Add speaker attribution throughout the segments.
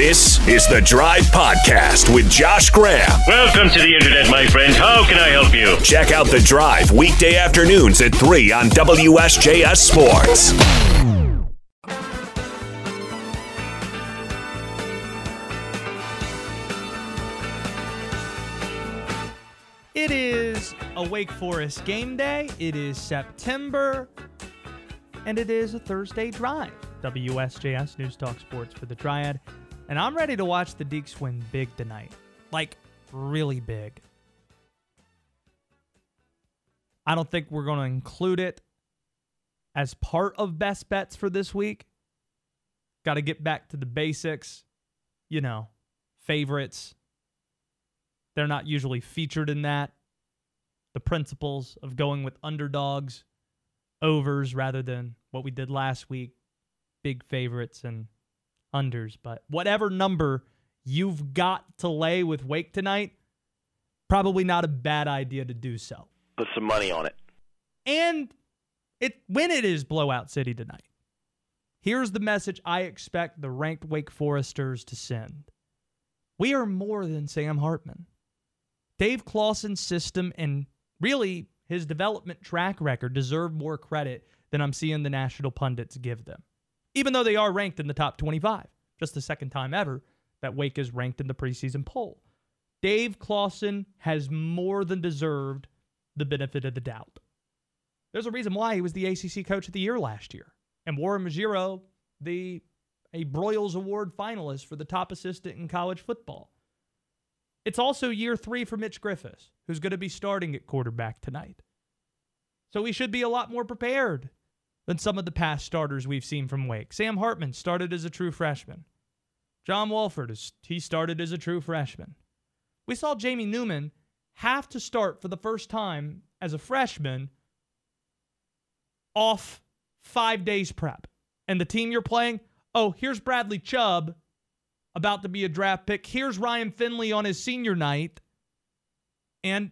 Speaker 1: This is the Drive Podcast with Josh Graham.
Speaker 2: Welcome to the internet, my friend. How can I help you?
Speaker 1: Check out the Drive weekday afternoons at 3 on WSJS Sports.
Speaker 3: It is a Wake Forest game day. It is September, and it is a Thursday drive. WSJS News Talk Sports for the Triad. And I'm ready to watch the Deacs win big tonight. Like, really big. I don't think we're going to include it as part of best bets for this week. Got to get back to the basics, you know, favorites. They're not usually featured in that. The principles of going with underdogs, overs rather than what we did last week, big favorites and unders. But whatever number you've got to lay with Wake tonight, probably not a bad idea to do so.
Speaker 4: Put some money on it.
Speaker 3: And it when it is blowout city tonight. Here's the message I expect the ranked Wake Foresters to send. We are more than Sam Hartman. Dave Clawson's system and really his development track record deserve more credit than I'm seeing the national pundits give them. Even though they are ranked in the top 25, just the second time ever that Wake is ranked in the preseason poll. Dave Clawson has more than deserved the benefit of the doubt. There's a reason why he was the ACC Coach of the Year last year, and Warren Ruggiero, the a Broyles Award finalist for the top assistant in college football. It's also year three for Mitch Griffis, who's going to be starting at quarterback tonight. So we should be a lot more prepared than some of the past starters we've seen from Wake. Sam Hartman started as a true freshman. John Wolford, he started as a true freshman. We saw Jamie Newman have to start for the first time as a freshman off five days prep. And the team you're playing, oh, here's Bradley Chubb about to be a draft pick. Here's Ryan Finley on his senior night. And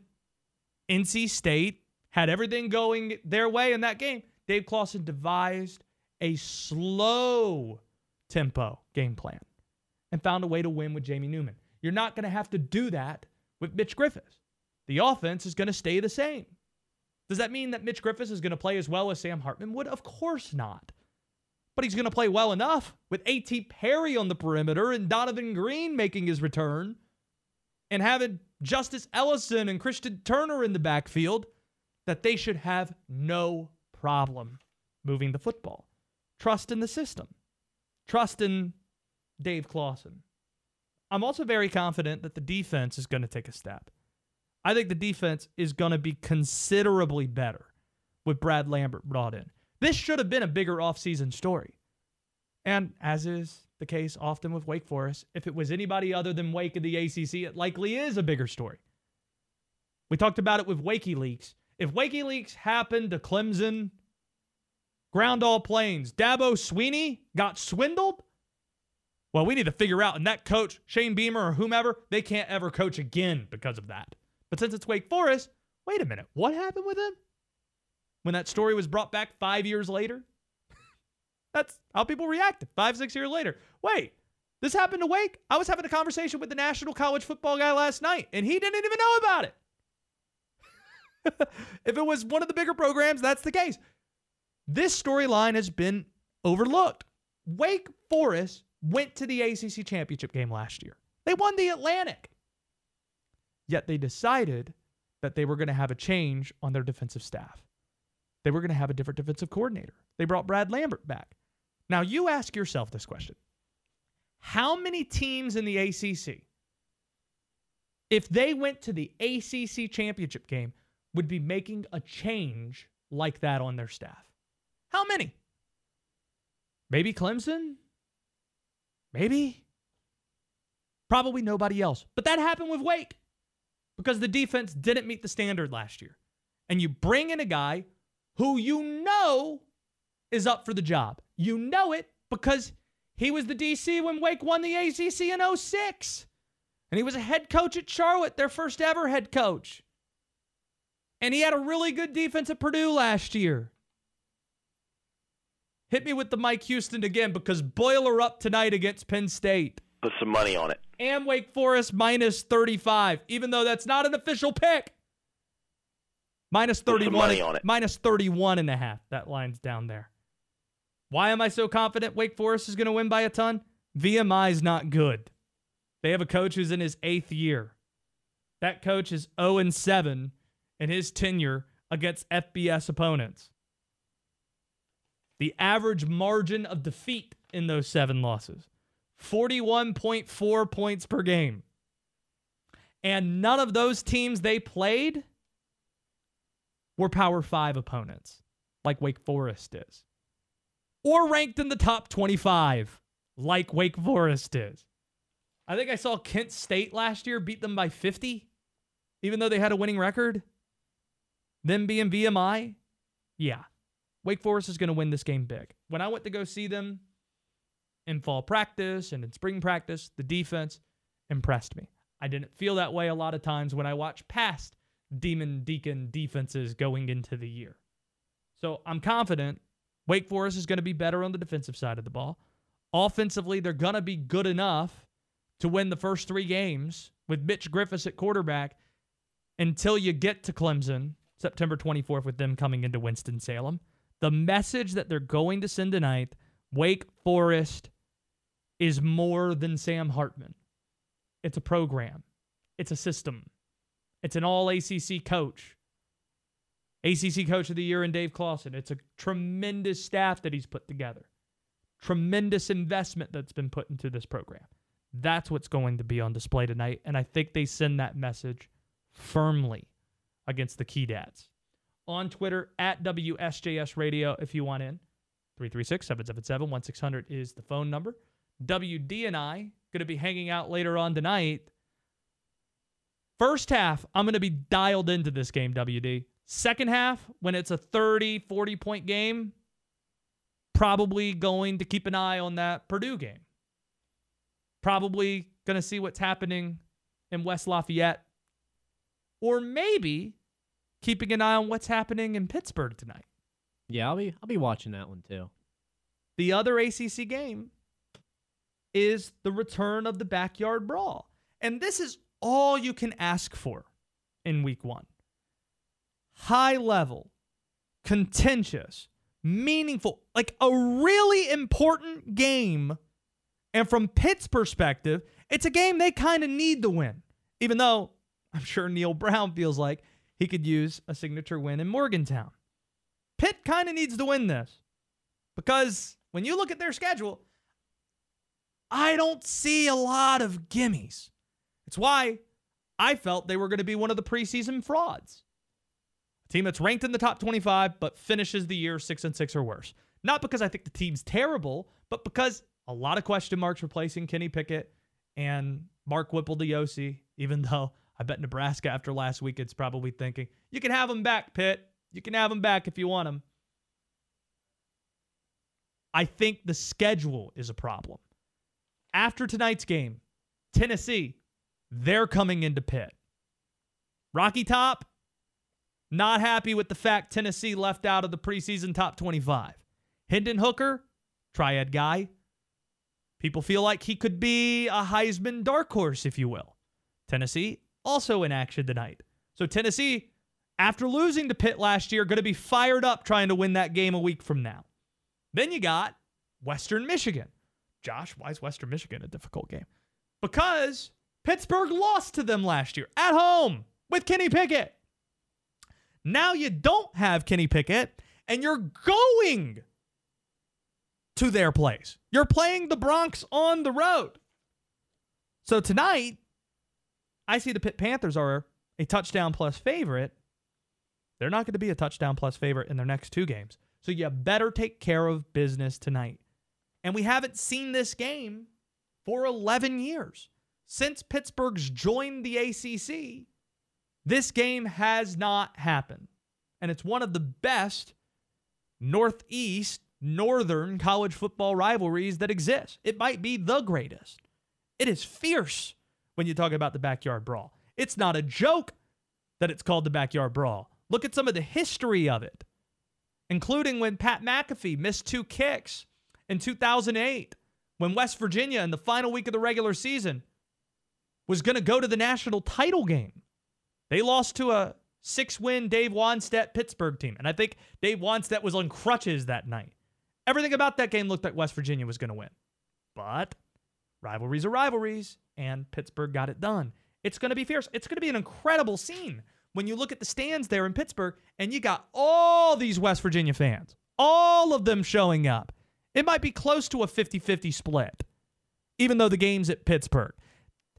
Speaker 3: NC State had everything going their way in that game. Dave Clawson devised a slow tempo game plan and found a way to win with Jamie Newman. You're not going to have to do that with Mitch Griffis. The offense is going to stay the same. Does that mean that Mitch Griffis is going to play as well as Sam Hartman would? Of course not but he's going to play well enough with A.T. Perry on the perimeter and Donavon Greene making his return and having Justice Ellison and Christian Turner in the backfield that they should have no problem moving the football. Trust in the system. Trust in Dave Clawson. I'm also very confident that the defense is going to take a step. I think the defense is going to be considerably better with Brad Lambert brought in. This should have been a bigger offseason story. And as is the case often with Wake Forest, if it was anybody other than Wake in the ACC, it likely is a bigger story. We talked about it with Wakeyleaks. If Wakeyleaks happened to Clemson, ground all planes, Dabo Swinney got swindled, well, we need to figure out, and that coach, Shane Beamer or whomever, they can't ever coach again because of that. But since it's Wake Forest, wait a minute, what happened with him? when that story was brought back five years later. That's how people reacted five, six years later. Wait, this happened to Wake? I was having a conversation with the national college football guy last night, and he didn't even know about it. if it was one of the bigger programs, that's the case. This storyline has been overlooked. Wake Forest went to the ACC championship game last year. They won the Atlantic. Yet they decided that they were going to have a change on their defensive staff they were going to have a different defensive coordinator. They brought Brad Lambert back. Now, you ask yourself this question How many teams in the ACC, if they went to the ACC championship game, would be making a change like that on their staff? How many? Maybe Clemson? Maybe? Probably nobody else. But that happened with Wake because the defense didn't meet the standard last year. And you bring in a guy who you know is up for the job. You know it because he was the DC when Wake won the ACC in 06. And he was a head coach at Charlotte, their first ever head coach. And he had a really good defense at Purdue last year. Hit me with the Mike Houston again because boiler up tonight against Penn State.
Speaker 4: Put some money on it.
Speaker 3: And Wake Forest minus 35, even though that's not an official pick. Minus
Speaker 4: Put some
Speaker 3: 31
Speaker 4: money on it.
Speaker 3: minus 31 and a half. That line's down there. Why am I so confident Wake Forest is going to win by a ton? VMI is not good. They have a coach who's in his eighth year. That coach is 0 and 7 in his tenure against FBS opponents. The average margin of defeat in those seven losses 41.4 points per game. And none of those teams they played were Power 5 opponents like Wake Forest is, or ranked in the top 25 like Wake Forest is. I think I saw Kent State last year beat them by 50, even though they had a winning record. Them being VMI, yeah, Wake Forest is going to win this game big. When I went to go see them in fall practice and in spring practice, the defense impressed me. I didn't feel that way a lot of times when I watched past Demon Deacon defenses going into the year. So I'm confident Wake Forest is going to be better on the defensive side of the ball. Offensively, they're going to be good enough to win the first three games with Mitch Griffis at quarterback until you get to Clemson, September 24th, with them coming into Winston-Salem. The message that they're going to send tonight Wake Forest is more than Sam Hartman. It's a program, it's a system, it's an all ACC coach. ACC Coach of the Year in Dave Clawson. It's a tremendous staff that he's put together. Tremendous investment that's been put into this program. That's what's going to be on display tonight. And I think they send that message firmly against the Keydets. On Twitter, at WSJS Radio, if you want in. 336 777 1600 is the phone number. WD and I going to be hanging out later on tonight. First half, I'm going to be dialed into this game, WD. Second half, when it's a 30, 40 point game, probably going to keep an eye on that Purdue game. Probably going to see what's happening in West Lafayette. Or maybe keeping an eye on what's happening in Pittsburgh tonight.
Speaker 5: Yeah, I'll be I'll be watching that one too.
Speaker 3: The other ACC game is the return of the backyard brawl. And this is all you can ask for in week one. High level, contentious, meaningful, like a really important game. And from Pitt's perspective, it's a game they kind of need to win, even though I'm sure Neal Brown feels like he could use a signature win in Morgantown. Pitt kind of needs to win this because when you look at their schedule, I don't see a lot of gimmies. It's why I felt they were going to be one of the preseason frauds. A team that's ranked in the top 25 but finishes the year 6 and 6 or worse. Not because I think the team's terrible, but because a lot of question marks replacing Kenny Pickett and Mark Whipple DeOsi, even though I bet Nebraska after last week it's probably thinking, you can have him back, Pitt. You can have him back if you want him. I think the schedule is a problem. After tonight's game, Tennessee, they're coming into Pitt. Rocky Top, not happy with the fact Tennessee left out of the preseason top 25. Hendon Hooker, triad guy. People feel like he could be a Heisman dark horse, if you will. Tennessee also in action tonight. So Tennessee, after losing to Pitt last year, going to be fired up trying to win that game a week from now. Then you got Western Michigan. Josh, why is Western Michigan a difficult game? Because Pittsburgh lost to them last year at home with Kenny Pickett. Now you don't have Kenny Pickett, and you're going to their place. You're playing the Broncos on the road. So tonight, I see the Pitt Panthers are a touchdown plus favorite. They're not going to be a touchdown plus favorite in their next two games. So you better take care of business tonight. And we haven't seen this game for 11 years. Since Pittsburgh's joined the ACC, this game has not happened. And it's one of the best Northeast, Northern college football rivalries that exists. It might be the greatest. It is fierce when you talk about the backyard brawl. It's not a joke that it's called the backyard brawl. Look at some of the history of it, including when Pat McAfee missed two kicks in 2008 when West Virginia in the final week of the regular season was going to go to the national title game. They lost to a six win Dave Wannstedt Pittsburgh team. And I think Dave Wannstedt was on crutches that night. Everything about that game looked like West Virginia was going to win. But rivalries are rivalries, and Pittsburgh got it done. It's going to be fierce. It's going to be an incredible scene when you look at the stands there in Pittsburgh and you got all these West Virginia fans, all of them showing up. It might be close to a 50 50 split, even though the game's at Pittsburgh.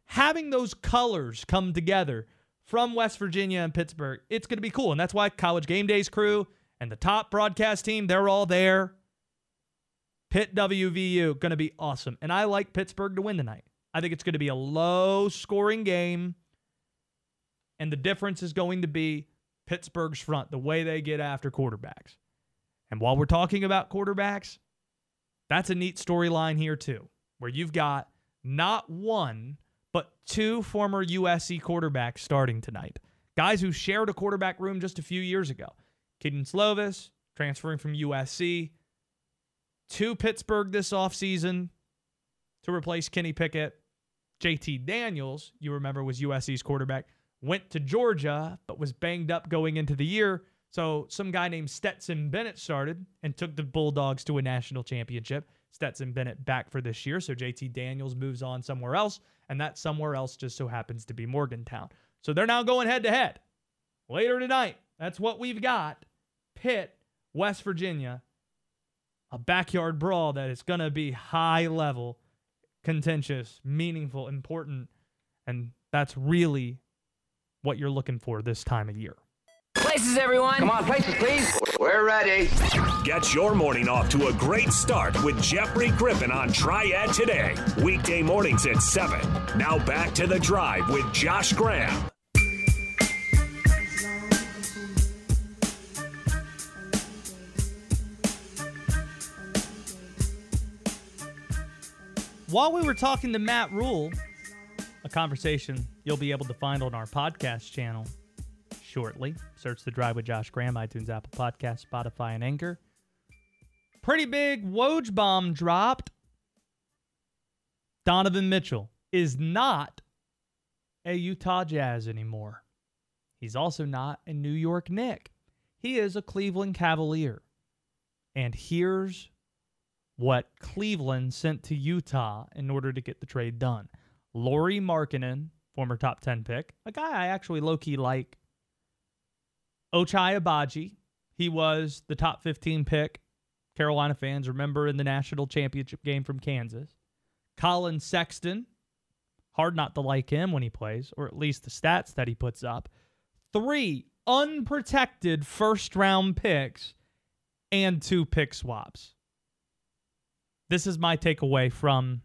Speaker 3: Having those colors come together from West Virginia and Pittsburgh, it's going to be cool. And that's why College Game Days crew and the top broadcast team, they're all there. Pitt WVU, going to be awesome. And I like Pittsburgh to win tonight. I think it's going to be a low scoring game. And the difference is going to be Pittsburgh's front, the way they get after quarterbacks. And while we're talking about quarterbacks, that's a neat storyline here, too, where you've got not one, but two former USC quarterbacks starting tonight. Guys who shared a quarterback room just a few years ago. Kedon Slovis, transferring from USC to Pittsburgh this offseason to replace Kenny Pickett. JT Daniels, you remember, was USC's quarterback, went to Georgia, but was banged up going into the year. So some guy named Stetson Bennett started and took the Bulldogs to a national championship. Stetson Bennett back for this year. So JT Daniels moves on somewhere else, and that somewhere else just so happens to be Morgantown. So they're now going head to head. Later tonight, that's what we've got. Pitt, West Virginia, a backyard brawl that is going to be high level, contentious, meaningful, important, and that's really what you're looking for this time of year.
Speaker 4: Places, everyone.
Speaker 6: Come on, places, please. We're ready.
Speaker 1: Get your morning off to a great start with Jeffrey Griffin on Triad today. Weekday mornings at 7. Now back to the drive with Josh Graham.
Speaker 3: While we were talking to Matt Rhule, a conversation you'll be able to find on our podcast channel shortly. Search the Drive with Josh Graham, iTunes, Apple Podcast, Spotify, and Anchor. Pretty big Woj bomb dropped. Donovan Mitchell is not a Utah Jazz anymore. He's also not a New York Knick. He is a Cleveland Cavalier. And here's what Cleveland sent to Utah in order to get the trade done. Lauri Markkanen, former top 10 pick, a guy I actually low key like. Ochai Agbaji, he was the top 15 pick. Carolina fans remember in the national championship game from Kansas. Collin Sexton, hard not to like him when he plays, or at least the stats that he puts up. Three unprotected first round picks and two pick swaps this is my takeaway from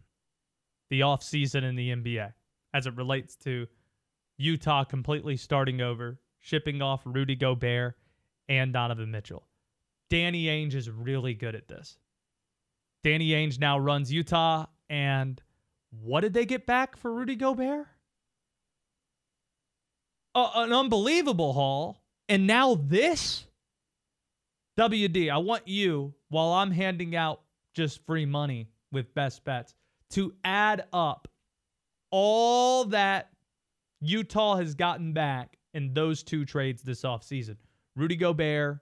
Speaker 3: the offseason in the NBA as it relates to Utah completely starting over, shipping off Rudy Gobert and Donovan Mitchell. Danny Ainge is really good at this. Danny Ainge now runs Utah, and what did they get back for Rudy Gobert? An unbelievable haul. And now this? WD, I want you, while I'm handing out just free money with best bets to add up all that Utah has gotten back in those two trades this offseason Rudy Gobert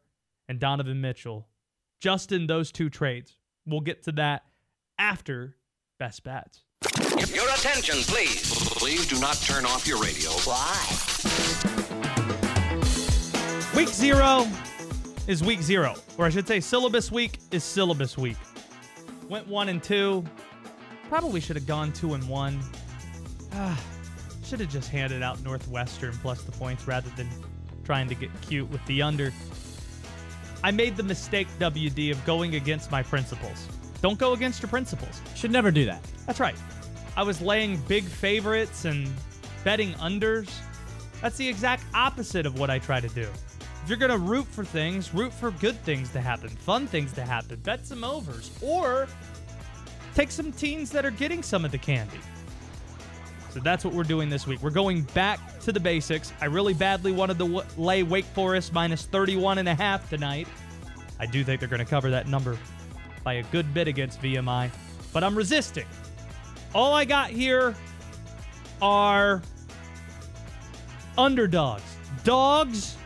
Speaker 3: and Donovan Mitchell, just in those two trades. We'll get to that after best bets.
Speaker 6: Your attention, please.
Speaker 7: Please do not turn off your radio.
Speaker 6: Why?
Speaker 3: Week zero is week zero, or I should say, syllabus week is syllabus week. Went one and two. Probably should have gone two and one. Ah, should have just handed out Northwestern plus the points rather than trying to get cute with the under. I made the mistake, WD, of going against my principles. Don't go against your principles.
Speaker 5: Should never do that.
Speaker 3: That's right. I was laying big favorites and betting unders. That's the exact opposite of what I try to do. If you're to root for things, root for good things to happen, fun things to happen, bet some overs, or take some teams that are getting some of the candy. So that's what we're doing this week. We're going back to the basics. I really badly wanted to w- lay Wake Forest minus 31 and a half tonight. I do think they're going to cover that number by a good bit against VMI. but I'm resisting. All I got here are underdogs. Dogs,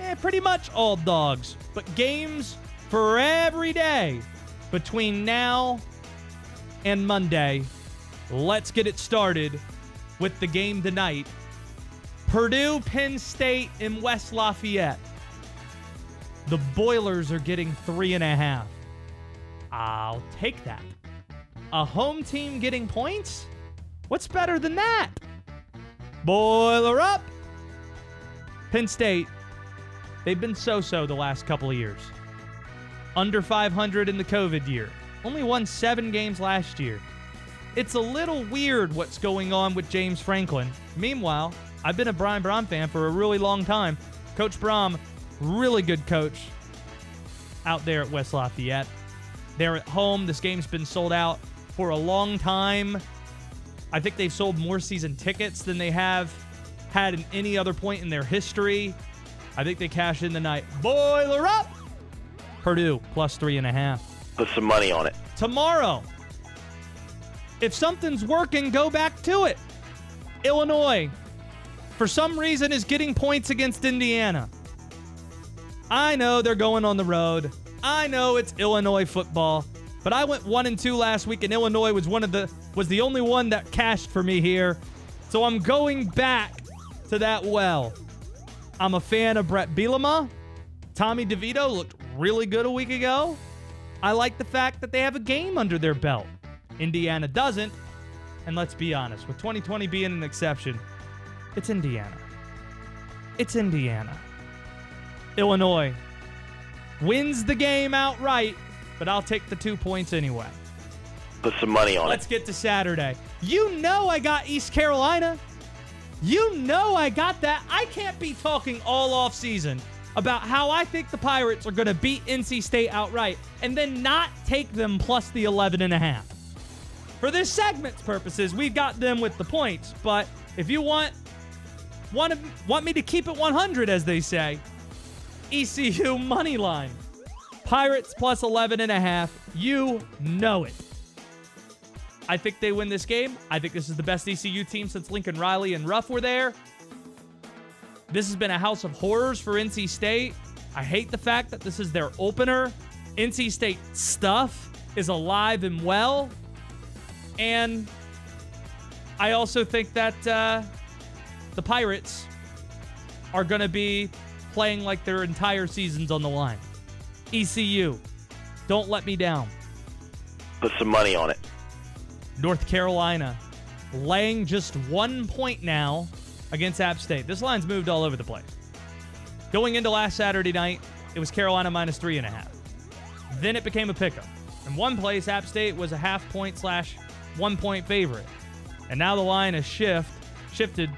Speaker 3: eh, pretty much all dogs, but games for every day between now and Monday. Let's get it started with the game tonight. Purdue, Penn State, in West Lafayette. The Boilers are getting three and a half. I'll take that. A home team getting points? What's better than that? Boiler up! Penn State, they've been so so the last couple of years. Under 500 in the COVID year. Only won seven games last year. It's a little weird what's going on with James Franklin. Meanwhile, I've been a Brian Brohm fan for a really long time. Coach Brohm, really good coach out there at West Lafayette. They're at home. This game's been sold out for a long time. I think they've sold more season tickets than they have had in any other point in their history. I think they cash in the night. Boiler up! Purdue plus three and a half.
Speaker 2: Put some money on it.
Speaker 3: Tomorrow, if something's working, go back to it. Illinois, for some reason, is getting points against Indiana. I know they're going on the road. I know it's Illinois football, but I went one and two last week, and Illinois was one of the was the only one that cashed for me here. So I'm going back to that well. I'm a fan of Bret Bielema. Tommy DeVito looked really good a week ago. I like the fact that they have a game under their belt. Indiana doesn't. And let's be honest, with 2020 being an exception, it's Indiana. It's Indiana. Illinois wins the game outright, but I'll take the two points anyway.
Speaker 2: Put some money on it.
Speaker 3: Let's get to Saturday. You know I got East Carolina. You know I got that. I can't be talking all off season about how I think the Pirates are going to beat NC State outright and then not take them plus the 11 and a half. For this segment's purposes, we've got them with the points, but if you want want, want me to keep it 100 as they say, ECU money line. Pirates plus 11 and a half. You know it. I think they win this game. I think this is the best ECU team since Lincoln Riley and Ruff were there. This has been a house of horrors for NC State. I hate the fact that this is their opener. NC State stuff is alive and well. And I also think that uh, the Pirates are going to be playing like their entire season's on the line. ECU, don't let me down.
Speaker 2: Put some money on it.
Speaker 3: North Carolina laying just one point now against App State. This line's moved all over the place. Going into last Saturday night, it was Carolina minus three and a half. Then it became a pickup. In one place, App State was a half point slash one point favorite. And now the line has shift, shifted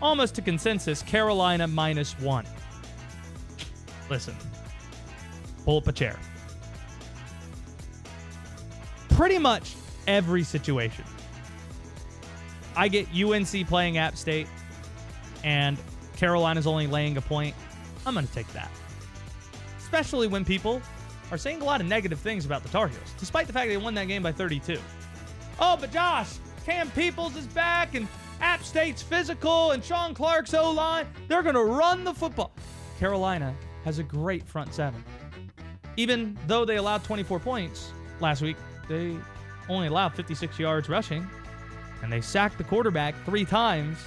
Speaker 3: almost to consensus Carolina minus one. Listen, pull up a chair. Pretty much every situation. I get UNC playing App State and Carolina's only laying a point. I'm going to take that. Especially when people are saying a lot of negative things about the Tar Heels, despite the fact they won that game by 32. Oh, but Josh, Cam Peoples is back and App State's physical and Shawn Clark's O line. They're going to run the football. Carolina has a great front seven. Even though they allowed 24 points last week, they only allowed 56 yards rushing and they sacked the quarterback three times.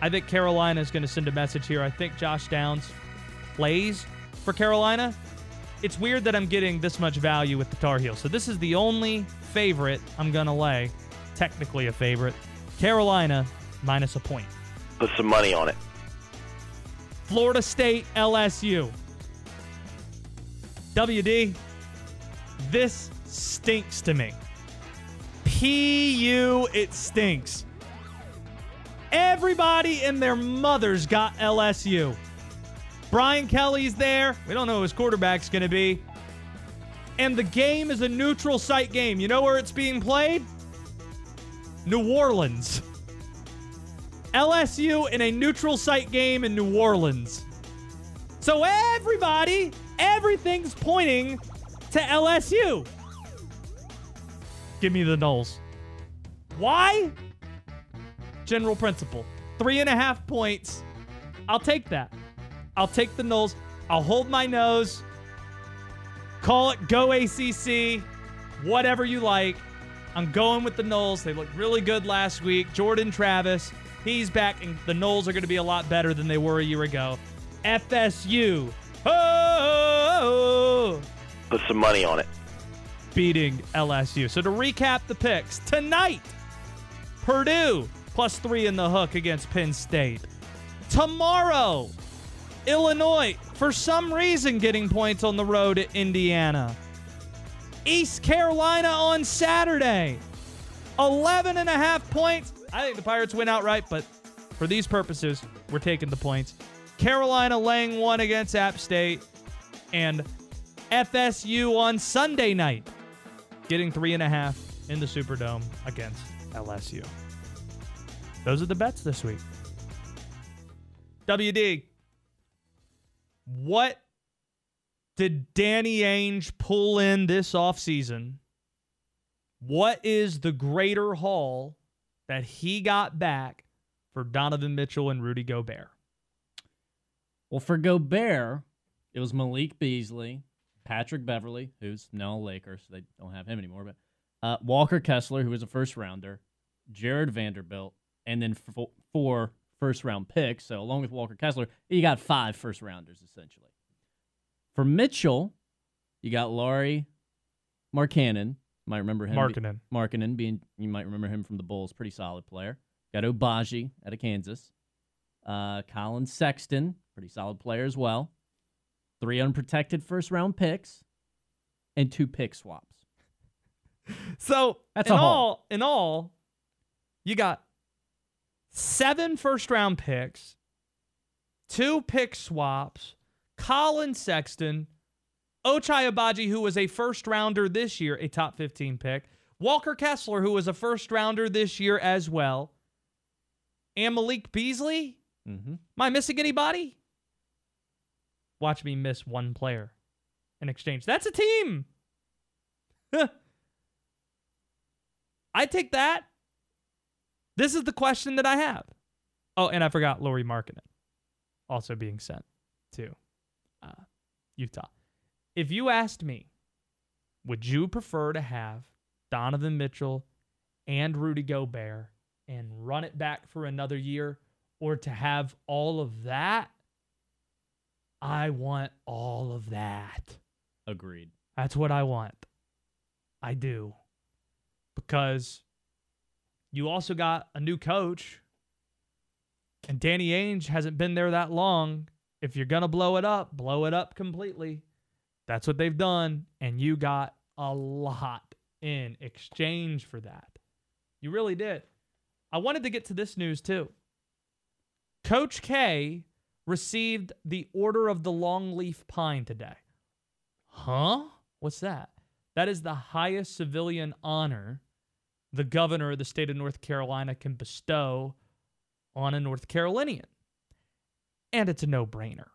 Speaker 3: I think Carolina is going to send a message here. I think Josh Downs plays for Carolina. It's weird that I'm getting this much value with the Tar Heels. So this is the only favorite I'm going to lay. Technically a favorite. Carolina minus a point.
Speaker 2: Put some money on it.
Speaker 3: Florida State LSU. WD, this stinks to me. PU, it stinks. Everybody and their mothers got LSU. Brian Kelly's there. We don't know who his quarterback's going to be. And the game is a neutral site game. You know where it's being played? New Orleans. LSU in a neutral site game in New Orleans. So everybody, everything's pointing to LSU. Give me the Noles. Why? General principle. Three and a half points. I'll take that. I'll take the Noles. I'll hold my nose. Call it go ACC. Whatever you like. I'm going with the Noles. They looked really good last week. Jordan Travis, he's back, and the Noles are going to be a lot better than they were a year ago. FSU. Oh!
Speaker 2: Put some money on it.
Speaker 3: Beating LSU. So to recap the picks tonight, Purdue plus three in the hook against Penn State. Tomorrow, Illinois, for some reason, getting points on the road at Indiana. East Carolina on Saturday, 11 and a half points. I think the Pirates win outright, but for these purposes, we're taking the points. Carolina laying one against App State, and FSU on Sunday night, getting three and a half in the Superdome against LSU. Those are the bets this week. WD, what did Danny Ainge pull in this offseason? What is the greater haul that he got back for Donovan Mitchell and Rudy Gobert?
Speaker 5: Well, for Gobert, it was Malik Beasley, Patrick Beverley, who's now a Laker, so they don't have him anymore, but uh, Walker Kessler, who was a first rounder, Jarred Vanderbilt, and then f- four first round picks. So along with Walker Kessler, you got five first rounders essentially. For Mitchell, you got Lauri Markkanen. Might remember him.
Speaker 3: Markkanen.
Speaker 5: Markkanen being you might remember him from the Bulls, pretty solid player. Got Agbaji out of Kansas. Uh, Collin Sexton, pretty solid player as well. Three unprotected first round picks, and two pick swaps.
Speaker 3: So
Speaker 5: That's
Speaker 3: in all, in all, you got seven first round picks, two pick swaps, Collin Sexton, Ochai Agbaji, who was a first rounder this year, a top 15 pick, Walker Kessler, who was a first rounder this year as well, and Malik Beasley.
Speaker 5: Mm-hmm.
Speaker 3: Am I missing anybody? Watch me miss one player in exchange. That's a team. I take that. This is the question that I have. Oh, and I forgot Lauri Markkanen also being sent to uh, Utah. If you asked me, would you prefer to have Donovan Mitchell and Rudy Gobert and run it back for another year or to have all of that? I want all of that.
Speaker 5: Agreed.
Speaker 3: That's what I want. I do. Because you also got a new coach, and Danny Ainge hasn't been there that long. If you're going to blow it up, blow it up completely. That's what they've done. And you got a lot in exchange for that. You really did. I wanted to get to this news too. Coach K received the Order of the Longleaf Pine today. Huh? What's that? That is the highest civilian honor the governor of the state of North Carolina can bestow on a North Carolinian. And it's a no brainer.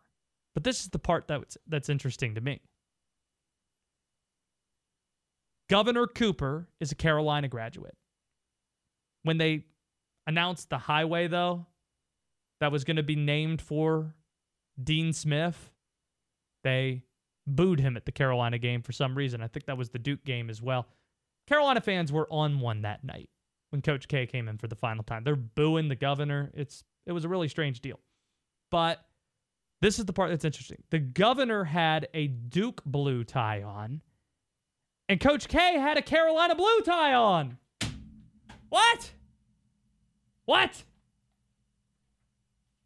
Speaker 3: But this is the part that's, that's interesting to me. Governor Cooper is a Carolina graduate. When they announced the highway, though, that was going to be named for Dean Smith, they booed him at the Carolina game for some reason. I think that was the Duke game as well. Carolina fans were on one that night when Coach K came in for the final time. They're booing the governor. It's it was a really strange deal. But this is the part that's interesting. The governor had a Duke blue tie on, and Coach K had a Carolina blue tie on. What? What?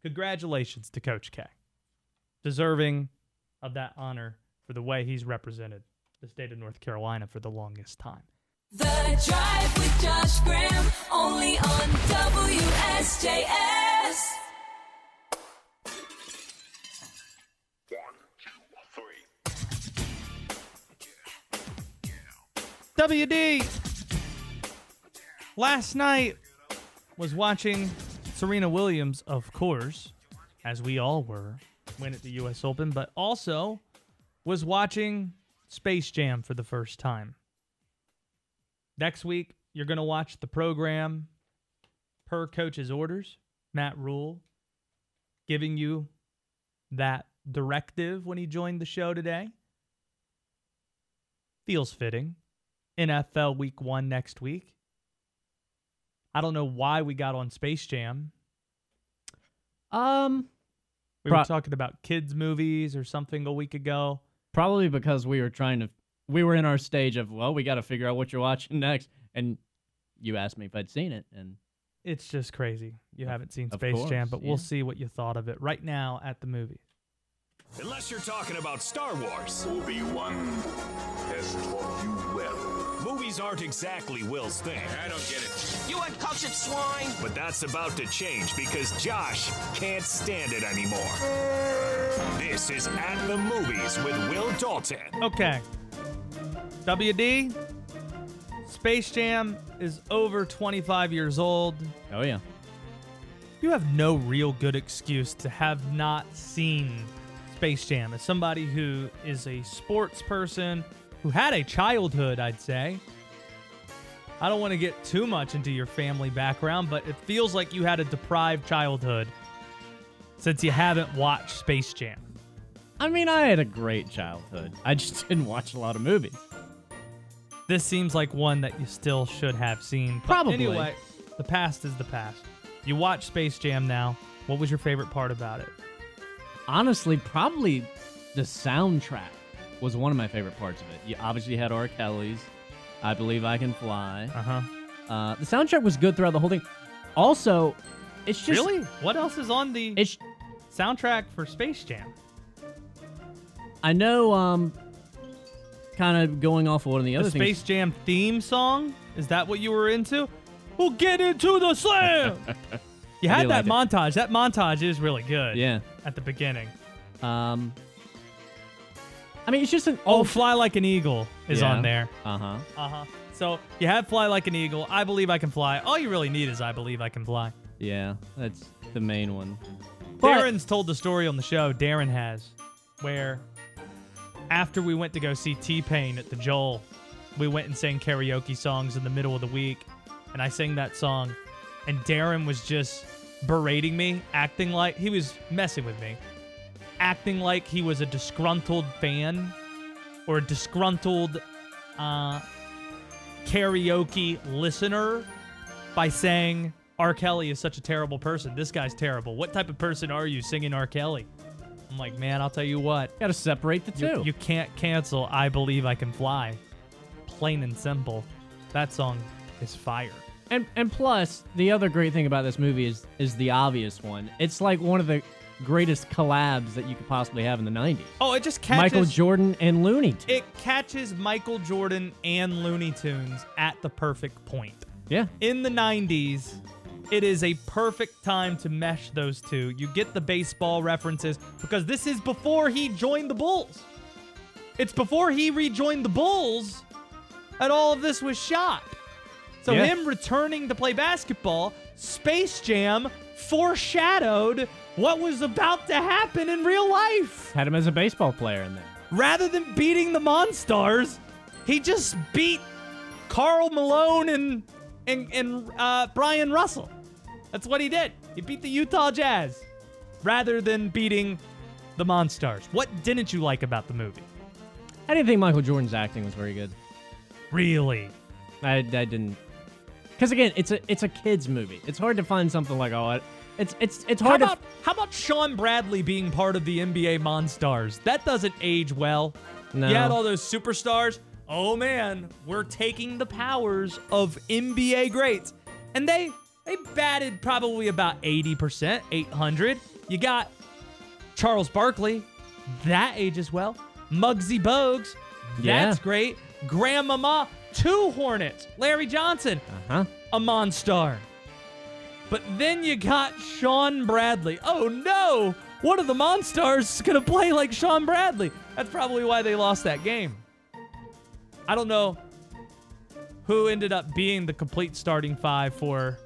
Speaker 3: Congratulations to Coach K. Deserving of that honor for the way he's represented the state of North Carolina for the longest time.
Speaker 4: The Drive with Josh Graham, only on WSJS.
Speaker 3: WD. Last night was watching Serena Williams, of course, as we all were, win at the U.S. Open, but also was watching Space Jam for the first time. Next week, you're going to watch the program per coach's orders. Matt Rhule giving you that directive when he joined the show today. Feels fitting. NFL week one next week. I don't know why we got on Space Jam.
Speaker 5: Um,
Speaker 3: We
Speaker 5: Pro-
Speaker 3: were talking about kids' movies or something a week ago.
Speaker 5: probably because we were trying to. We were in our stage of well, we got to figure out what you're watching next, and you asked me if I'd seen it, and
Speaker 3: It's just crazy. You
Speaker 5: Of-
Speaker 3: haven't seen
Speaker 5: of
Speaker 3: Space Jam,
Speaker 5: course,
Speaker 3: but we'll see what you thought of it right now at the movies.
Speaker 1: Unless you're talking about Star Wars.
Speaker 8: Obi-Wan has taught you well.
Speaker 1: Movies aren't exactly Will's thing.
Speaker 7: I don't get it.
Speaker 6: You uncultured swine!
Speaker 1: But that's about to change because Josh can't stand it anymore. This is At the Movies with Will Dalton.
Speaker 3: Okay. WD, Space Jam is over 25 years old.
Speaker 5: oh yeah,
Speaker 3: You have no real good excuse to have not seen Space Jam. As somebody who is a sports person who had a childhood, I'd say. I don't want to get too much into your family background, but it feels like you had a deprived childhood since you haven't watched Space Jam.
Speaker 5: I mean, I had a great childhood. I just didn't watch a lot of movies.
Speaker 3: This seems like one that you still should have seen. But
Speaker 5: Probably.
Speaker 3: Anyway, the past is the past. You watch Space Jam now. What was your favorite part about it?
Speaker 5: Honestly, probably the soundtrack was one of my favorite parts of it. You obviously had R. Kelly's "I Believe I Can Fly."
Speaker 3: Uh huh.
Speaker 5: Uh, the soundtrack was good throughout the whole thing. Also, it's just
Speaker 3: Really? What else is on the
Speaker 5: It's
Speaker 3: soundtrack for Space Jam?
Speaker 5: I know. Um, kind of going off of one of the other
Speaker 3: The
Speaker 5: other
Speaker 3: Space. Jam theme song? Is that what you were into? We'll get into the slam. you had that
Speaker 5: like
Speaker 3: montage. That montage is really good.
Speaker 5: Yeah.
Speaker 3: At the beginning.
Speaker 5: Um, I mean, it's just an
Speaker 3: Oh. Fly Like an Eagle is on there.
Speaker 5: Uh huh.
Speaker 3: Uh huh. So you have Fly Like an Eagle. I Believe I Can Fly. All you really need is I Believe I Can Fly.
Speaker 5: Yeah, that's the main one. But-
Speaker 3: Darren's told the story on the show. Darren has, where after we went to go see T Pain at the Joel, we went and sang karaoke songs in the middle of the week, and I sang that song, and Darren was just berating me, acting like he was messing with me, acting like he was a disgruntled fan or a disgruntled uh, karaoke listener by saying R. Kelly is such a terrible person. This guy's terrible. What type of person are you singing R. Kelly? I'm like, man, I'll tell you what.
Speaker 5: Got to separate the two.
Speaker 3: You, you can't cancel I Believe I Can Fly. Plain and simple. That song is fire.
Speaker 5: And and plus, the other great thing about this movie is is the obvious one. It's like one of the greatest collabs that you could possibly have in the 90s.
Speaker 3: Oh, it just catches
Speaker 5: Michael Jordan and Looney Tunes.
Speaker 3: it catches Michael Jordan and Looney Tunes at the perfect point.
Speaker 5: yeah.
Speaker 3: in the 90s, it is a perfect time to mesh those two. You get the baseball references because this is before he joined the Bulls. It's before he rejoined the Bulls that all of this was shot. So
Speaker 5: Yeah.
Speaker 3: him returning to play basketball, Space Jam foreshadowed what was about to happen in real life.
Speaker 5: Had him as a baseball player in there.
Speaker 3: Rather than beating the Monstars, he just beat Karl Malone and and, and uh, Bryon Russell. That's what he did. He beat the Utah Jazz rather than beating the Monstars. What didn't you like about the movie?
Speaker 5: I didn't think Michael Jordan's acting was very good.
Speaker 3: Really?
Speaker 5: I, I didn't. Because again, it's a it's a kids movie. It's hard to find something like oh, it, it's it's it's
Speaker 3: How about how about Shawn Bradley being part of the NBA Monstars? That doesn't age well.
Speaker 5: No.
Speaker 3: You had all those superstars. Oh man, we're taking the powers of NBA greats, and they they batted probably about eighty percent, eight hundred. You got Charles Barkley, that ages well. Muggsy Bogues, that's
Speaker 5: Yeah.
Speaker 3: great. Grandmama, two Hornets. Larry Johnson,
Speaker 5: Huh?
Speaker 3: a Monstar. But then you got Shawn Bradley. Oh no! One of the Monstars is gonna play like Shawn Bradley. That's probably why they lost that game. I don't know who ended up being the complete starting five for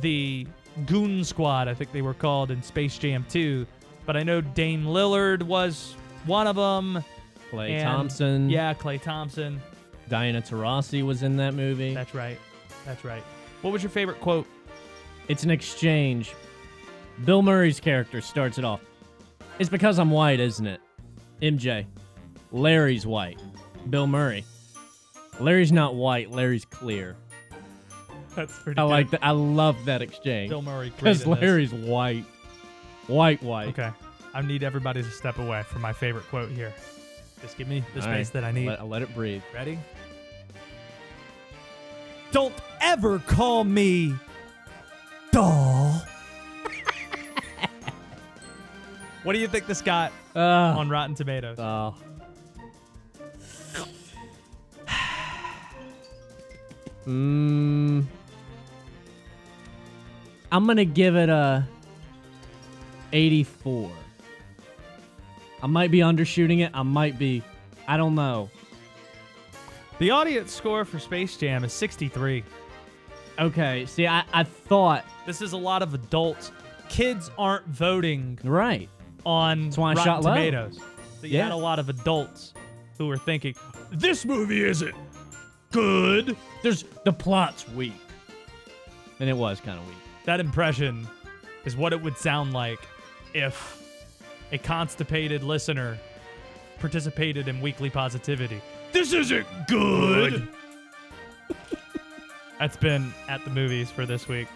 Speaker 3: the Goon Squad, I think they were called in Space Jam 2. But I know Dame Lillard was one of them.
Speaker 5: Klay
Speaker 3: and-
Speaker 5: Thompson.
Speaker 3: Yeah, Klay Thompson.
Speaker 5: Diana Taurasi was in that movie.
Speaker 3: That's right. That's right. What was your favorite quote?
Speaker 5: It's an exchange. Bill Murray's character starts it off. It's because I'm white, isn't it? MJ. Larry's white. Bill Murray. Larry's not white. Larry's clear.
Speaker 3: That's pretty
Speaker 5: I like that. I love that exchange.
Speaker 3: Bill Murray.
Speaker 5: Because
Speaker 3: in this.
Speaker 5: Larry's white. White, white.
Speaker 3: Okay. I need everybody to step away from my favorite quote here. Just give me the
Speaker 5: All
Speaker 3: space
Speaker 5: right.
Speaker 3: that I need.
Speaker 5: Let, let it breathe.
Speaker 3: Ready? Don't ever call me doll. what do you think this got
Speaker 5: Uh,
Speaker 3: on Rotten Tomatoes?
Speaker 5: oh. mm, I'm gonna give it a 84. I might be undershooting it. I might be. I don't know.
Speaker 3: The audience score for Space Jam is 63.
Speaker 5: Okay. See, I, I thought
Speaker 3: This is a lot of adults. Kids aren't voting
Speaker 5: right.
Speaker 3: on
Speaker 5: That's why I
Speaker 3: Rotten
Speaker 5: shot low.
Speaker 3: Tomatoes. So you
Speaker 5: Yeah.
Speaker 3: had a lot of adults who were thinking, this movie isn't good.
Speaker 5: There's the plot's weak, and it was kind of weak.
Speaker 3: That impression is what it would sound like if a constipated listener participated in weekly positivity. This isn't good. That's been at the movies for this week.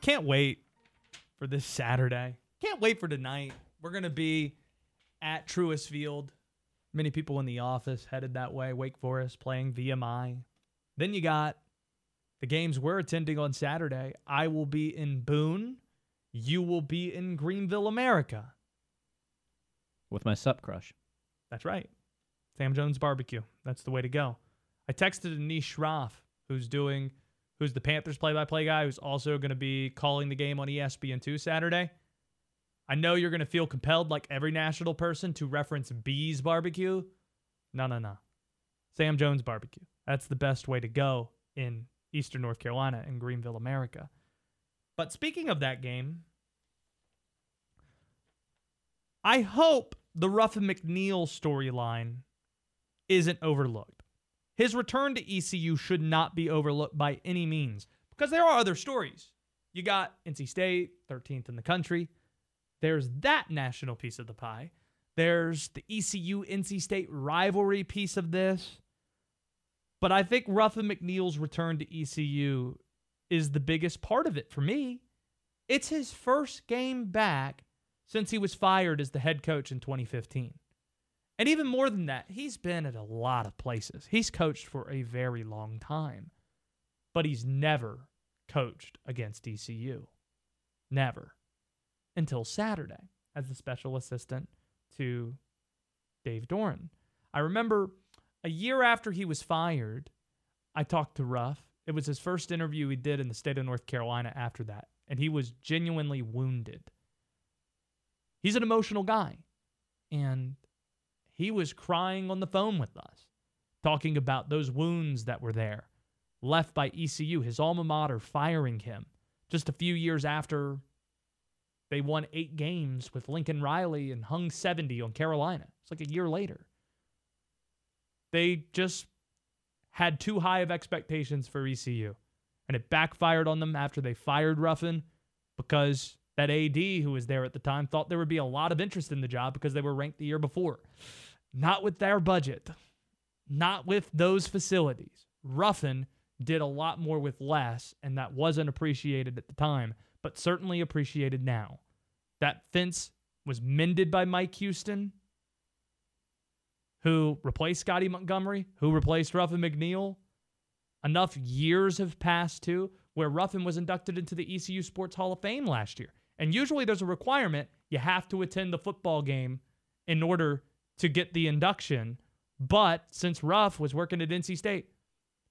Speaker 3: Can't wait for this Saturday. Can't wait for tonight. We're going to be at Truist Field. Many people in the office headed that way. Wake Forest playing VMI. Then you got the games we're attending on Saturday. I will be in Boone. You will be in Greenville, America.
Speaker 5: With my sup crush.
Speaker 3: That's right. Sam Jones Barbecue. That's the way to go. I texted Anish Shroff, who's doing, who's the Panthers play-by-play guy, who's also going to be calling the game on E ESPN2 Saturday. I know you're going to feel compelled, like every national person, to reference B's Barbecue. No, no, no. Sam Jones Barbecue. That's the best way to go in Eastern North Carolina and Greenville, America. But speaking of that game, I hope the Ruffin McNeill storyline isn't overlooked. His return to ECU should not be overlooked by any means because there are other stories. You got NC State, 13th in the country. There's that national piece of the pie. There's the ECU NC State rivalry piece of this. But I think Ruffin McNeill's return to ECU is the biggest part of it for me. It's his first game back since he was fired as the head coach in 2015. And even more than that, he's been at a lot of places. He's coached for a very long time, but he's never coached against ECU. Never. Until Saturday as the special assistant to Dave Doeren. I remember a year after he was fired, I talked to Ruff. It was his first interview he did in the state of North Carolina after that, and he was genuinely wounded. He's an emotional guy, and he was crying on the phone with us, talking about those wounds that were there, left by ECU, his alma mater, firing him just a few years after they won eight games with Lincoln Riley and hung 70 on Carolina. It's like a year later. They just had too high of expectations for ECU, and it backfired on them after they fired Ruffin because that AD who was there at the time thought there would be a lot of interest in the job because they were ranked the year before. Not with their budget, not with those facilities. Ruffin did a lot more with less, and that wasn't appreciated at the time, but certainly appreciated now. That fence was mended by Mike Houston, who replaced Scottie Montgomery, who replaced Ruffin McNeill. Enough years have passed too, where Ruffin was inducted into the ECU Sports Hall of Fame last year. And usually there's a requirement you have to attend the football game in order to get the induction. But since Ruff was working at NC State,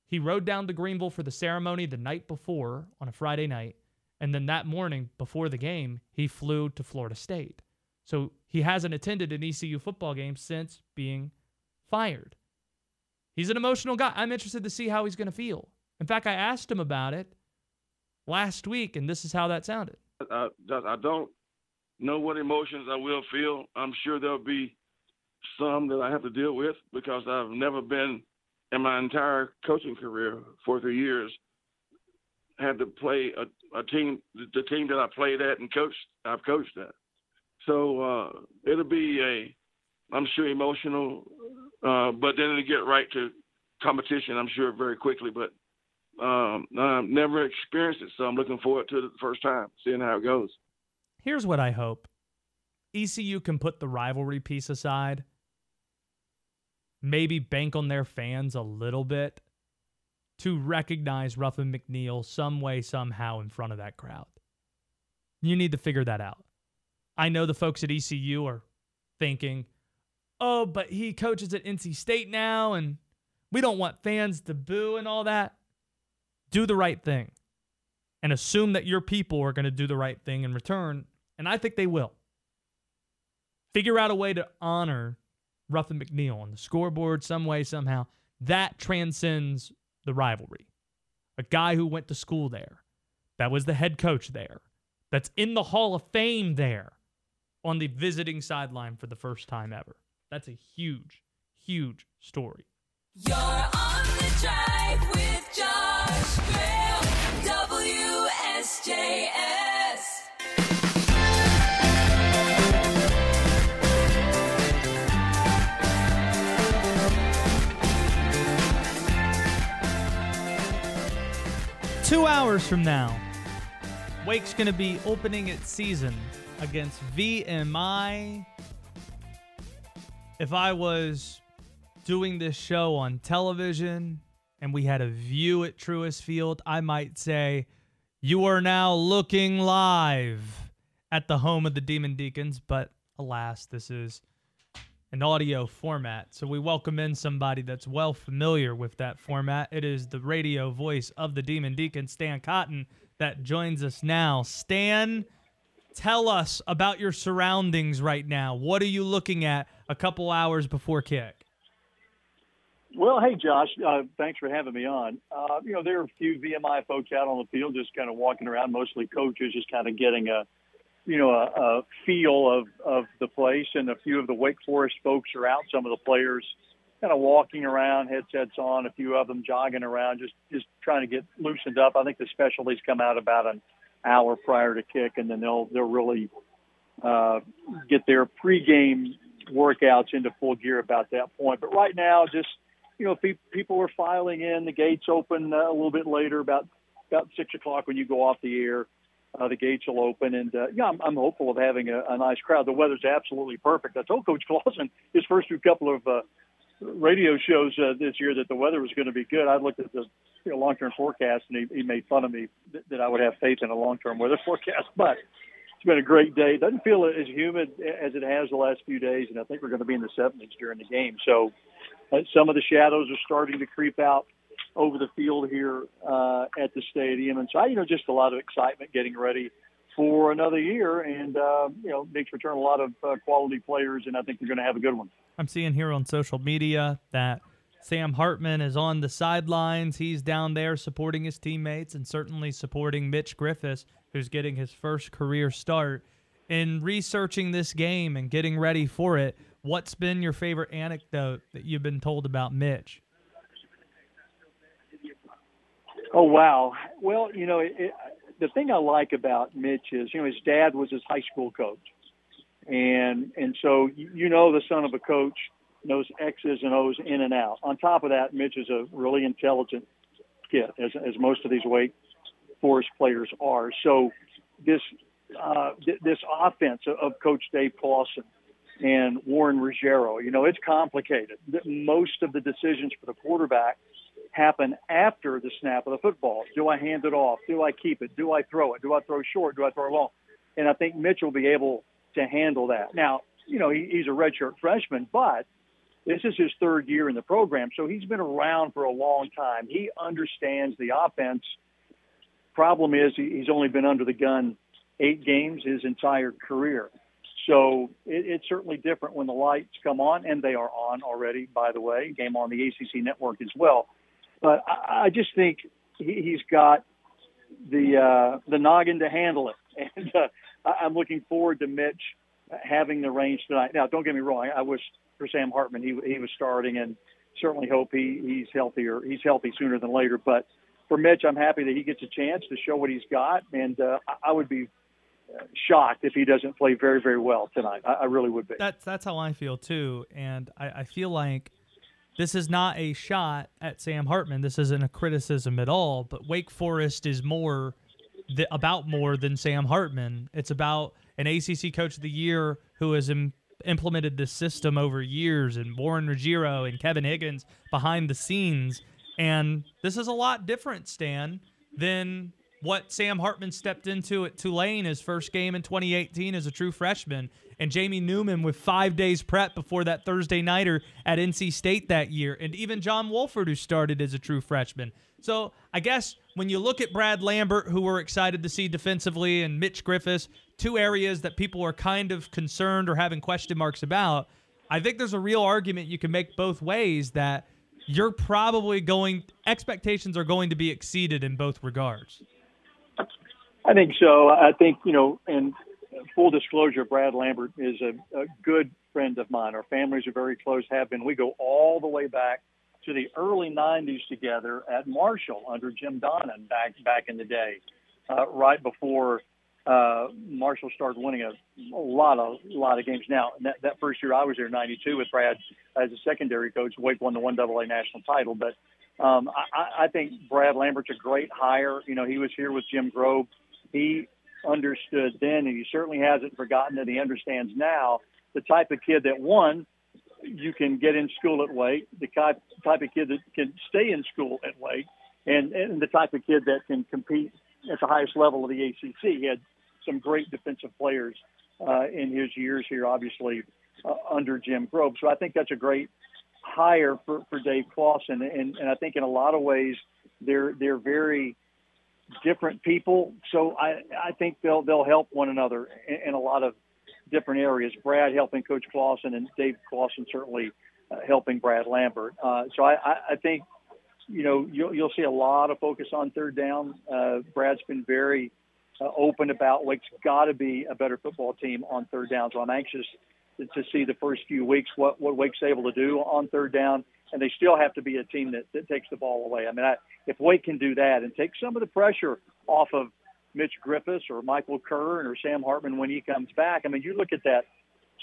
Speaker 3: he rode down to Greenville for the ceremony the night before on a Friday night. And then that morning before the game, he flew to Florida State. So he hasn't attended an ECU football game since being fired. He's an emotional guy. I'm interested to see how he's going to feel. In fact, I asked him about it last week, and this is how that sounded.
Speaker 9: I, I don't know what emotions I will feel. I'm sure there'll be some that I have to deal with because I've never been in my entire coaching career, 43 years, had to play a, a team, the team that I played at and coached, I've coached at. So uh, it'll be a, I'm sure emotional, uh, but then it'll get right to competition. I'm sure very quickly. But um, I've never experienced it, so I'm looking forward to the first time, seeing how it goes.
Speaker 3: Here's what I hope ECU can put the rivalry piece aside, maybe bank on their fans a little bit to recognize Ruffin McNeill some way, somehow in front of that crowd. You need to figure that out. I know the folks at ECU are thinking, oh, but he coaches at NC State now, and we don't want fans to boo and all that. Do the right thing and assume that your people are going to do the right thing in return. And I think they will. Figure out a way to honor Ruffin McNeill on the scoreboard some way, somehow. That transcends the rivalry. A guy who went to school there, that was the head coach there, that's in the Hall of Fame there on the visiting sideline for the first time ever. That's a huge, huge story.
Speaker 4: You're on the drive with Josh Graham, WSJS.
Speaker 3: Two hours from now, Wake's going to be opening its season against VMI. If I was doing this show on television and we had a view at Truist Field, I might say, You are now looking live at the home of the Demon Deacons. But alas, this is an audio format. So we welcome in somebody that's well familiar with that format. It is the radio voice of the Demon Deacon, Stan Cotten, that joins us now. Stan, tell us about your surroundings right now. What are you looking at a couple hours before kick?
Speaker 10: Well, hey, Josh, uh, thanks for having me on. Uh, you know, there are a few VMI folks out on the field just kind of walking around, mostly coaches, just kind of getting a, you know, a, a feel of, of the place. And a few of the Wake Forest folks are out. Some of the players kind of walking around, headsets on, a few of them jogging around, just, just trying to get loosened up. I think the specialties come out about an hour prior to kick, and then they'll, they'll really uh, get their pregame workouts into full gear about that point. But right now, just, you know, pe- people are filing in. The gates open uh, a little bit later, about about six o'clock when you go off the air. Uh, the gates will open, and uh, yeah, I'm, I'm hopeful of having a, a nice crowd. The weather's absolutely perfect. I told Coach Clawson his first few couple of uh, radio shows uh, this year that the weather was going to be good. I looked at the you know, long-term forecast, and he, he made fun of me that, that I would have faith in a long-term weather forecast. But it's been a great day. It doesn't feel as humid as it has the last few days, and I think we're going to be in the 70s during the game. So some of the shadows are starting to creep out over the field here uh, at the stadium, and so you know just a lot of excitement getting ready for another year, and uh, you know Nick's return a lot of uh, quality players, and I think they're going to have a good one.
Speaker 3: I'm seeing here on social media that Sam Hartman is on the sidelines. He's down there supporting his teammates and certainly supporting Mitch Griffis, who's getting his first career start. In researching this game and getting ready for it, what's been your favorite anecdote that you've been told about Mitch?
Speaker 10: Oh wow! Well, you know, it, the thing I like about Mitch is, you know, his dad was his high school coach, and and so you know the son of a coach knows X's and O's in and out. On top of that, Mitch is a really intelligent kid, as as most of these Wake Forest players are. So this uh, th- this offense of, of Coach Dave Clawson and Warren Ruggiero, you know, it's complicated. Most of the decisions for the quarterback happen after the snap of the football. Do I hand it off? Do I keep it? Do I throw it? Do I throw short? Do I throw long? And I think Mitch will be able to handle that. Now, you know, he, he's a redshirt freshman, but this is his third year in the program, so he's been around for a long time. He understands the offense. Problem is, he's only been under the gun eight games his entire career. So it, it's certainly different when the lights come on, and they are on already, by the way, game on the ACC network as well. But I, I just think he, he's got the uh, the noggin to handle it, and uh, I, I'm looking forward to Mitch having the range tonight. Now, don't get me wrong, I wish for Sam Hartman, he he was starting, and certainly hope he he's healthier. He's healthy sooner than later. But for Mitch, I'm happy that he gets a chance to show what he's got, and uh, I- would be shocked if he doesn't play very very well tonight. I, I really would be.
Speaker 3: That's that's how I feel too, and I, I feel like this is not a shot at Sam Hartman. This isn't a criticism at all. But Wake Forest is more th- about more than Sam Hartman. It's about an ACC Coach of the Year who has Im- implemented this system over years, and Warren Ruggiero and Kevin Higgins behind the scenes. And this is a lot different, Stan, than what Sam Hartman stepped into at Tulane his first game in 2018 as a true freshman, and Jamie Newman with five days prep before that Thursday nighter at NC State that year, and even John Wolford who started as a true freshman. So I guess when you look at Brad Lambert, who we're excited to see defensively, and Mitch Griffis, two areas that people are kind of concerned or having question marks about, I think there's a real argument you can make both ways that you're probably going expectations are going to be exceeded in both regards.
Speaker 10: I think so. I think, you know, and full disclosure, Brad Lambert is a, a good friend of mine. Our families are very close, have been. We go all the way back to the early 90s together at Marshall under Jim Donnan back back in the day, uh, right before uh, Marshall started winning a, a lot of a lot of games. Now that, that first year I was there, '92, with Brad as a secondary coach, Wake won the one AA national title. But um, I, I think Brad Lambert's a great hire. You know, he was here with Jim Grobe. He understood then, and he certainly hasn't forgotten that He understands now the type of kid that one you can get in school at Wake, the type type of kid that can stay in school at Wake, and and the type of kid that can compete at the highest level of the ACC. He had some great defensive players uh, in his years here, obviously uh, under Jim Grobe. So I think that's a great hire for, for Dave Clawson, and, and I think in a lot of ways they're they're very different people. So I I think they'll they'll help one another in, in a lot of different areas. Brad helping Coach Clawson, and Dave Clawson certainly uh, helping Brad Lambert. Uh, so I, I, I think you know you'll, you'll see a lot of focus on third down. Uh, Brad's been very uh, open about Wake's got to be a better football team on third down. So I'm anxious to, to see the first few weeks what what Wake's able to do on third down, and they still have to be a team that, that takes the ball away. I mean, I, if Wake can do that and take some of the pressure off of Mitch Griffis or Michael Kern or Sam Hartman when he comes back. I mean, you look at that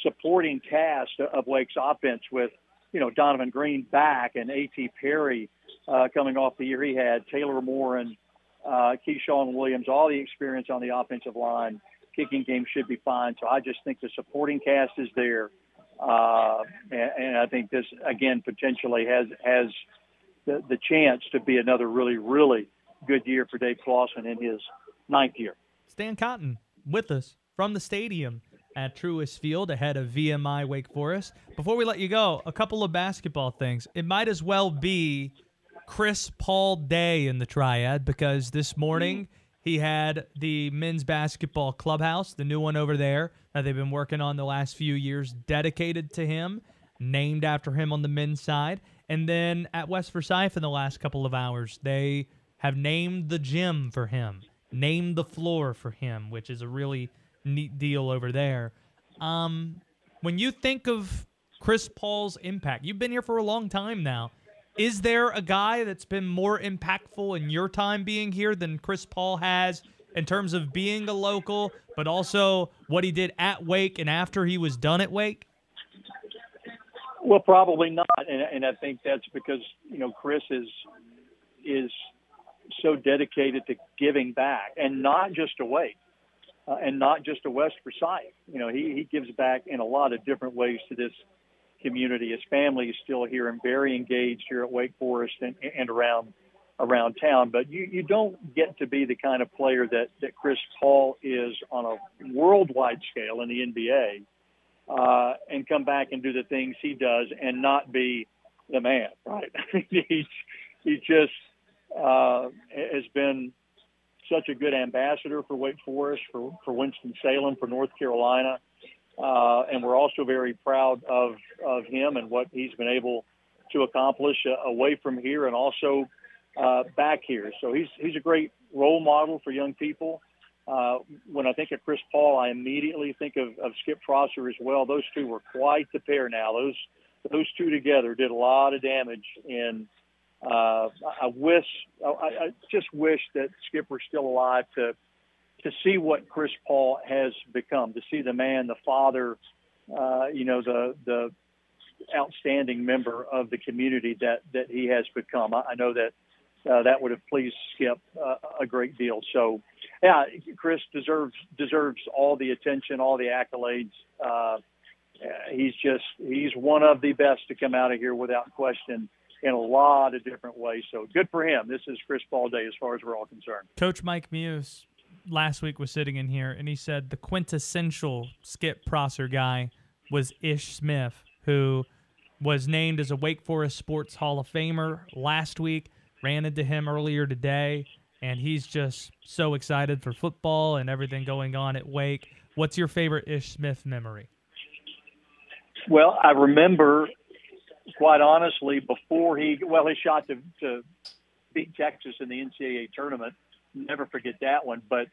Speaker 10: supporting cast of Wake's offense with, you know, Donavon Greene back and A.T. Perry uh, coming off the year he had, Taylor Moore and uh, Ke'Shawn Williams, all the experience on the offensive line. Kicking game should be fine. So I just think the supporting cast is there. Uh, and, and I think this, again, potentially has, has the, the chance to be another really, really good year for Dave Clawson in his ninth year.
Speaker 3: Stan Cotten with us from the stadium at Truist Field ahead of VMI Wake Forest. Before we let you go, a couple of basketball things. It might as well be Chris Paul Day in the triad because this morning he had the men's basketball clubhouse, the new one over there that they've been working on the last few years, dedicated to him, named after him on the men's side. And then at West Forsyth in the last couple of hours, they have named the gym for him, named the floor for him, which is a really neat deal over there. Um, when you think of Chris Paul's impact, you've been here for a long time now. Is there a guy that's been more impactful in your time being here than Chris Paul has in terms of being a local, but also what he did at Wake and after he was done at Wake?
Speaker 10: Well, probably not, and, and I think that's because you know Chris is is so dedicated to giving back, and not just to Wake, uh, and not just to West Forsyth. You know, he he gives back in a lot of different ways to this community. His family is still here and very engaged here at Wake Forest and, and around around town. But you you don't get to be the kind of player that that Chris Paul is on a worldwide scale in the NBA uh, and come back and do the things he does and not be the man, right? he he just uh, has been such a good ambassador for Wake Forest, for for Winston Salem, for North Carolina, uh, and we're also very proud of of him and what he's been able to accomplish uh, away from here and also uh, back here. So he's he's a great role model for young people. Uh, when I think of Chris Paul, I immediately think of, of Skip Prosser as well. Those two were quite the pair now. Those those two together did a lot of damage. And uh, I wish, I, I just wish that Skip were still alive to to see what Chris Paul has become, to see the man, the father, uh, you know, the the outstanding member of the community that that he has become. I, I know that uh, that would have pleased Skip uh, a great deal. So, yeah, Chris deserves deserves all the attention, all the accolades. Uh, he's just he's one of the best to come out of here without question in a lot of different ways. So good for him. This is Chris Paul Day as far as we're all concerned.
Speaker 3: Coach Mike Muse last week was sitting in here and he said the quintessential Skip Prosser guy was Ish Smith, who was named as a Wake Forest Sports Hall of Famer last week. Ran into him earlier today, and he's just so excited for football and everything going on at Wake. What's your favorite Ish Smith memory?
Speaker 10: Well, I remember, quite honestly, before he well, his shot to, to beat Texas in the NCAA tournament. Never forget that one. But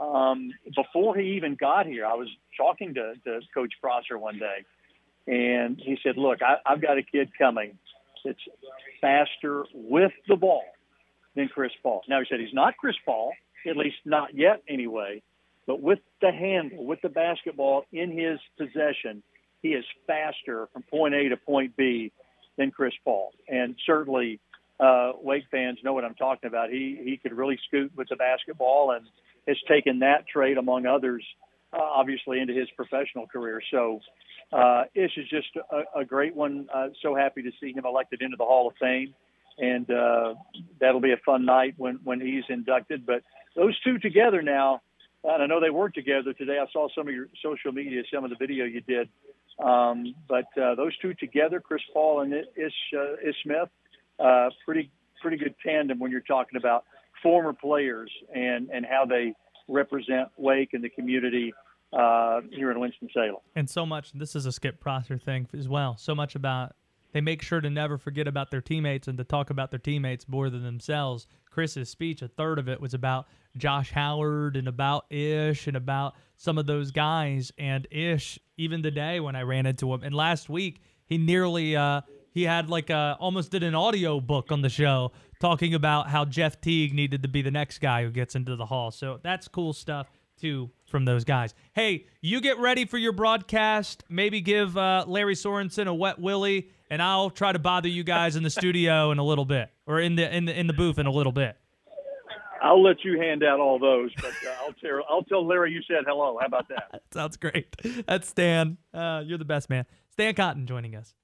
Speaker 10: um, before he even got here, I was talking to, to Coach Prosser one day, and he said, "Look, I, I've got a kid coming that's faster with the ball than Chris Paul." Now he said he's not Chris Paul, at least not yet, anyway. But with the handle, with the basketball in his possession, he is faster from point A to point B than Chris Paul. And certainly, uh, Wake fans know what I'm talking about. He he could really scoot with the basketball and has taken that trait among others, uh, obviously, into his professional career. So, uh, Ish is just a, a great one. Uh, so happy to see him elected into the Hall of Fame. And uh, that'll be a fun night when, when he's inducted. But those two together now, and I know they work together today. I saw some of your social media, some of the video you did. Um, but uh, those two together, Chris Paul and Ish, uh, Ish Smith, uh, pretty pretty good tandem when you're talking about former players and and how they represent Wake and the community uh, here in Winston Salem.
Speaker 3: And so much. This is a Skip Prosser thing as well. So much about they make sure to never forget about their teammates and to talk about their teammates more than themselves. Chris's speech, a third of it was about Josh Howard and about Ish and about some of those guys. And Ish, even today when I ran into him, and last week he nearly uh, he had like a almost did an audio book on the show talking about how Jeff Teague needed to be the next guy who gets into the hall. So that's cool stuff too from those guys. Hey, you get ready for your broadcast. Maybe give uh, Larry Sorensen a wet willy, and I'll try to bother you guys in the studio in a little bit, or in the in the in the booth in a little bit.
Speaker 10: I'll let you hand out all those, but uh, I'll tell I'll tell Larry you said hello. How about that?
Speaker 3: Sounds great. That's Stan. Uh, you're the best man. Stan Cotten joining us.